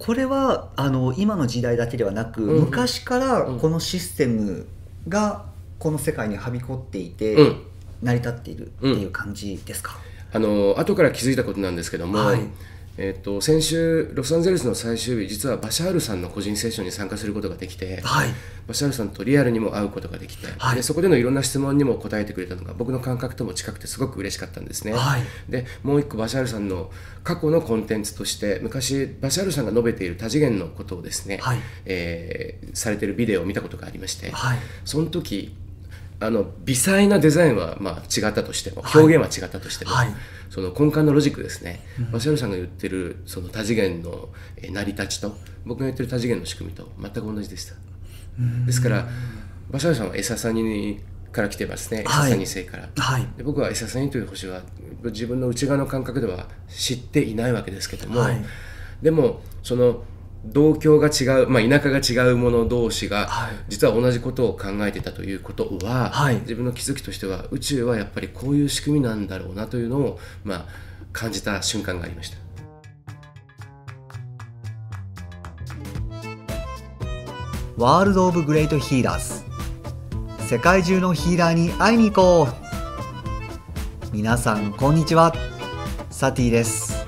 これはあの今の時代だけではなく、うん昔からこのシステムがこの世界にはびこっていて、うん。成り立っているっていう感じですか、あの後から気づいたことなんですけども、はいえっと先週ロサンゼルスの最終日実はバシャールさんの個人セッションに参加することができて、はい。バシャールさんとリアルにも会うことができて、はい。でそこでのいろんな質問にも答えてくれたのが僕の感覚とも近くてすごく嬉しかったんですね、はい。でもう一個バシャールさんの過去のコンテンツとして昔バシャールさんが述べている多次元のことをですね、はい。えーされているビデオを見たことがありまして、はい。その時あの微細なデザインはまあ違ったとしてもはい。表現は違ったとしても、はい。その根幹のロジックですね、バシャールさんが言ってるその多次元のえー成り立ちと僕が言ってる多次元の仕組みと全く同じでした。ですからバシャールさんはエササニから来てますね。エサはいサニ星から、はい。で僕はエササニという星は自分の内側の感覚では知っていないわけですけども、はい。でもその同郷が違う、まあ、田舎が違う者同士が、はい。実は同じことを考えてたということは、はい。自分の気づきとしては宇宙はやっぱりこういう仕組みなんだろうなというのを、まあ、感じた瞬間がありました。ワールド・オブ・グレート・ヒーラーズ世界中のヒーラーに会いに行こう。皆さんこんにちは。サティです。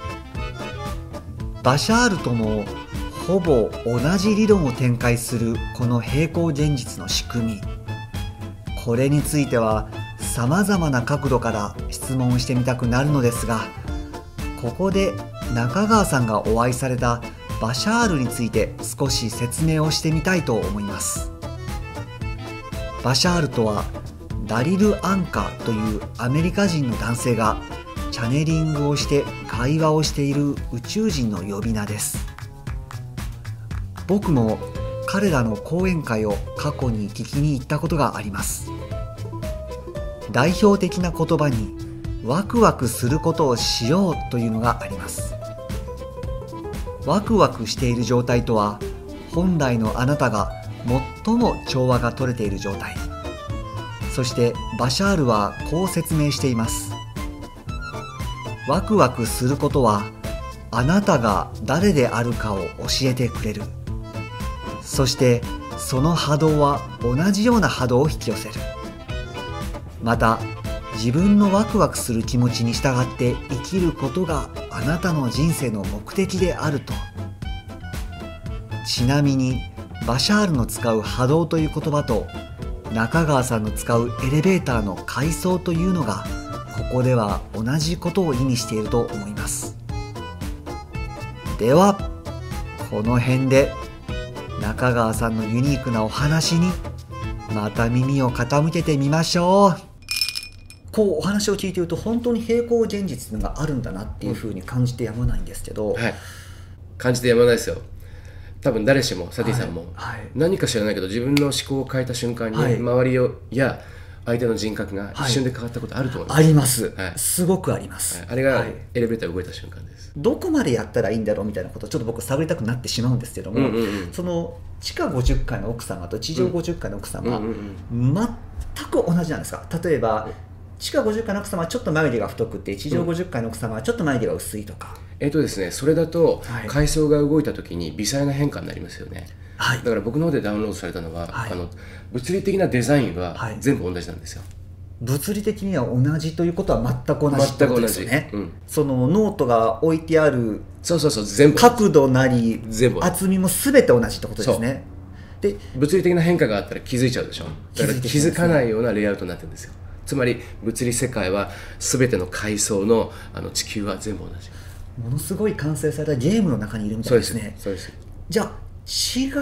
バシャールともほぼ同じ理論を展開するこの平行現実の仕組み。これについてはさまざまな角度から質問してみたくなるのですがここで中川さんがお会いされたバシャールについて少し説明をしてみたいと思います。バシャールとはダリル・アンカというアメリカ人の男性がチャネリングをして会話をしている宇宙人の呼び名です。僕も彼らの講演会を過去に聞きに行ったことがあります。代表的な言葉にワクワクすることをしようというのがあります。ワクワクしている状態とは本来のあなたが最も調和が取れている状態。そしてバシャールはこう説明しています。ワクワクすることはあなたが誰であるかを教えてくれる。そしてその波動は同じような波動を引き寄せる。また自分のワクワクする気持ちに従って生きることがあなたの人生の目的であると。ちなみにバシャールの使う波動という言葉と中川さんの使うエレベーターの階層というのがここでは同じことを意味していると思います。ではこの辺で。中川さんのユニークなお話にまた耳を傾けてみましょう。こうお話を聞いていると本当に平行現実があるんだなっていうふうに感じてやまないんですけど、はい、感じてやまないですよ。多分誰しもサティさんも、はい。はい。何か知らないけど自分の思考を変えた瞬間に、はい。周りをや相手の人格が一瞬で変わったことあると思います、あります、はい。すごくあります、はい。あれがはい。エレベーター動いた瞬間です、どこまでやったらいいんだろうみたいなことをちょっと僕探りたくなってしまうんですけども、うんうんうん。その地下50階の奥様と地上50階の奥様、うんうん全く同じなんですか？例えば地下50階の奥様はちょっと眉毛が太くて地上50階の奥様はちょっと眉毛が薄いとか、えっ、とですねそれだとはい。階層が動いた時に微細な変化になりますよね。はい。だから僕の方でダウンロードされたのは、はい。あの物理的なデザインははい。全部同じなんですよ、物理的には同じということは全く同じってことですよね、うん。そのノートが置いてあるそうそうそう全部角度なり全部厚みも全て同じってことですね。で物理的な変化があったら気づいちゃうでしょ。だから気づかないようなレイアウトになってるんですよ。つまり物理世界は全ての階層のあの地球は全部同じものすごい完成されたゲームの中にいるみたそですいうです。ねそうです。じゃあ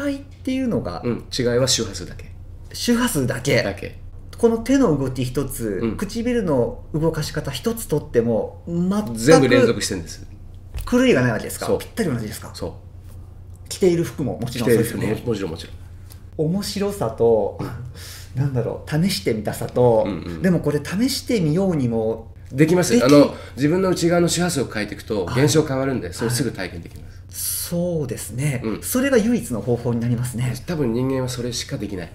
違いっていうのがうん。違いは周波数だけ。周波数だけ。だけ。この手の動き一つ、うん。唇の動かし方一つとっても全全部連く続してるんです。狂いがないわけですか？ぴったり同じですか？そう。着ている服ももちろんそうですよね。もちろんもちろん。面白さと、なんだろう試してみたさと、うんうん。でもこれ試してみようにもできます。あの自分の内側の周波数を変えていくとはい現象変わるんでそれすぐ体験できます、そうですね、うん。それが唯一の方法になりますね。多分人間はそれしかできない。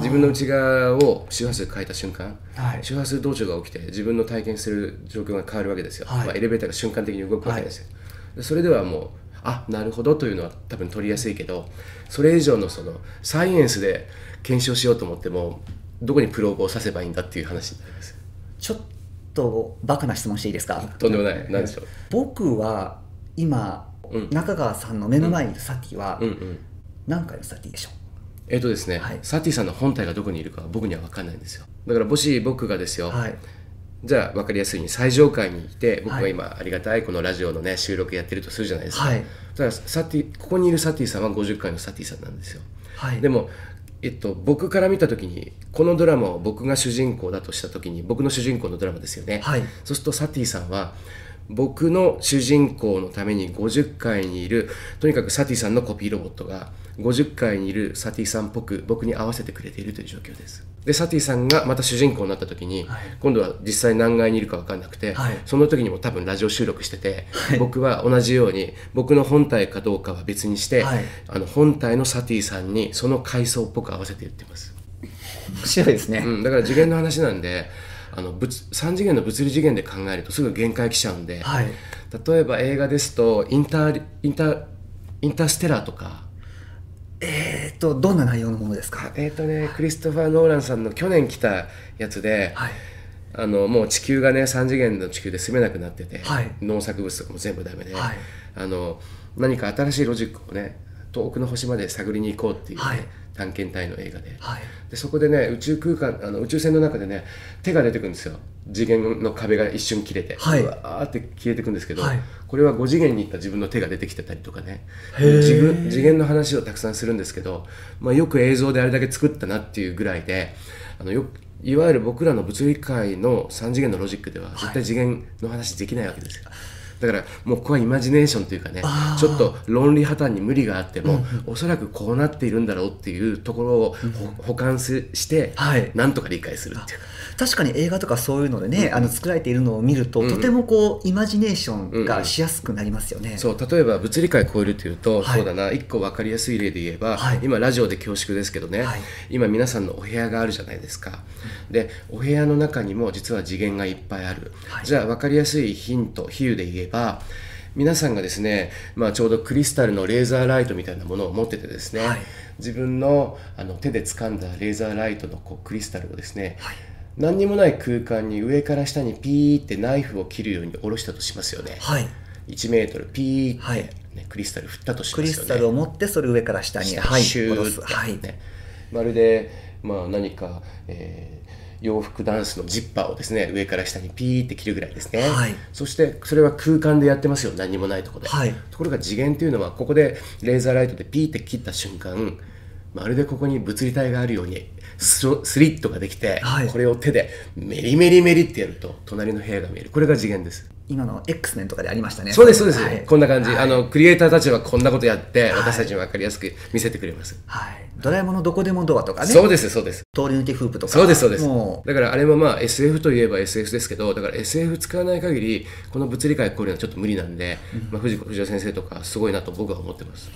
自分の内側を周波数変えた瞬間はい。周波数同調が起きて自分の体験する状況が変わるわけですよ、はい。まあ、エレベーターが瞬間的に動くわけですよ、でそれではもうあなるほどというのは多分取りやすいけどそれ以上のそのサイエンスで検証しようと思ってもどこにプローブをさせばいいんだっていう話になります。ちょっとバカな質問していいですか？とんでもない。何でしょう？僕は今、うん。中川さんの目の前にいるサティはうんうん。何回のサティでしょう？えっ、とですね、はい。サティさんの本体がどこにいるかは僕には分かんないんですよ。だからもし僕がですよ、はい。じゃあ分かりやすいように最上階にいて僕はい。が今ありがたいこのラジオのね収録やってるとするじゃないですか、はい。だからサティここにいるサティさんは50階のサティさんなんですよ。はい。でも、えっと、僕から見た時にこのドラマを僕が主人公だとした時に僕の主人公のドラマですよね、はい。そうするとサティさんは僕の主人公のために50階にいるとにかくサティさんのコピーロボットが50階にいるサティさんっぽく僕に合わせてくれているという状況です。でサティさんがまた主人公になった時に、はい。今度は実際何階にいるか分かんなくて、はい。その時にも多分ラジオ収録してて、僕は同じように僕の本体かどうかは別にして、はい。あの本体のサティさんにその階層っぽく合わせて言ってます、面白いですね、うん、だから次元の話なんであの物3次元の物理次元で考えるとすぐ限界来ちゃうんで、はい。例えば映画ですとインターインターインターステラーとか。えー、っとどんな内容のものですか？えっ、とねクリストファー・ノーランさんの去年来たやつで、はい。あのもう地球がね3次元の地球で住めなくなってて、はい。農作物とかも全部ダメで、はい。あの何か新しいロジックをね遠くの星まで探りに行こうっていうね、はい探検隊の映画で,、はい。でそこでね宇宙空間あの宇宙船の中でね手が出てくるんですよ。次元の壁が一瞬切れて、はい。うわーって消えてくんですけど、はい。これは5次元に行った自分の手が出てきてたりとかね。へー。自分次元の話をたくさんするんですけど、まあ、よく映像であれだけ作ったなっていうぐらいであのよいわゆる僕らの物理界の3次元のロジックでは絶対次元の話できないわけですよ。だからもうここはイマジネーションというかねちょっと論理破綻に無理があっても、おそらくこうなっているんだろうっていうところをほ補完すして、はい。なんとか理解するっていうか確かに映画とかそういうのでね、あの作られているのを見ると、うんとてもこうイマジネーションがしやすくなりますよね、そう例えば物理界超えるというと、はい。そうだな。一個分かりやすい例で言えば、はい。今ラジオで恐縮ですけどね、はい。今皆さんのお部屋があるじゃないですか、でお部屋の中にも実は次元がいっぱいある、はい。じゃあ分かりやすいヒント比喩で言えば皆さんがですね、まあ、ちょうどクリスタルのレーザーライトみたいなものを持っててですね、はい。自分のあの手で掴んだレーザーライトのこうクリスタルをですね、はい何にもない空間に上から下にピーってナイフを切るように下ろしたとしますよね、はい。1メートルピーって、はい。ねクリスタル振ったとしクますよね。リスタルを持ってそれ上から下に下はいシュ下ろす。ーって、はい、ねまるで、まあ、何か、えー洋服ダンスのジッパーをですね上から下にピーって切るぐらいですね、はい。そしてそれは空間でやってますよ。何にもないところで、はい。ところが次元というのはここでレーザーライトでピーって切った瞬間まるでここに物理体があるようにスリットができて、はい。これを手でメリメリメリってやると隣の部屋が見える。これが次元です。今の X メンとかでありましたね。そうですそうです、はい。こんな感じ、はい。あのクリエイターたちはこんなことやって、い。私たちに分かりやすく見せてくれます、はい。ドラえもんのどこでもドアとかね。そうですそうです。通り抜けフープとか。そうですそうです。もだからあれもまあ SF といえば SF ですけどだから SF 使わない限りこの物理界超えるのはちょっと無理なんで、まあ、藤子不二雄先生とかすごいなと僕は思ってます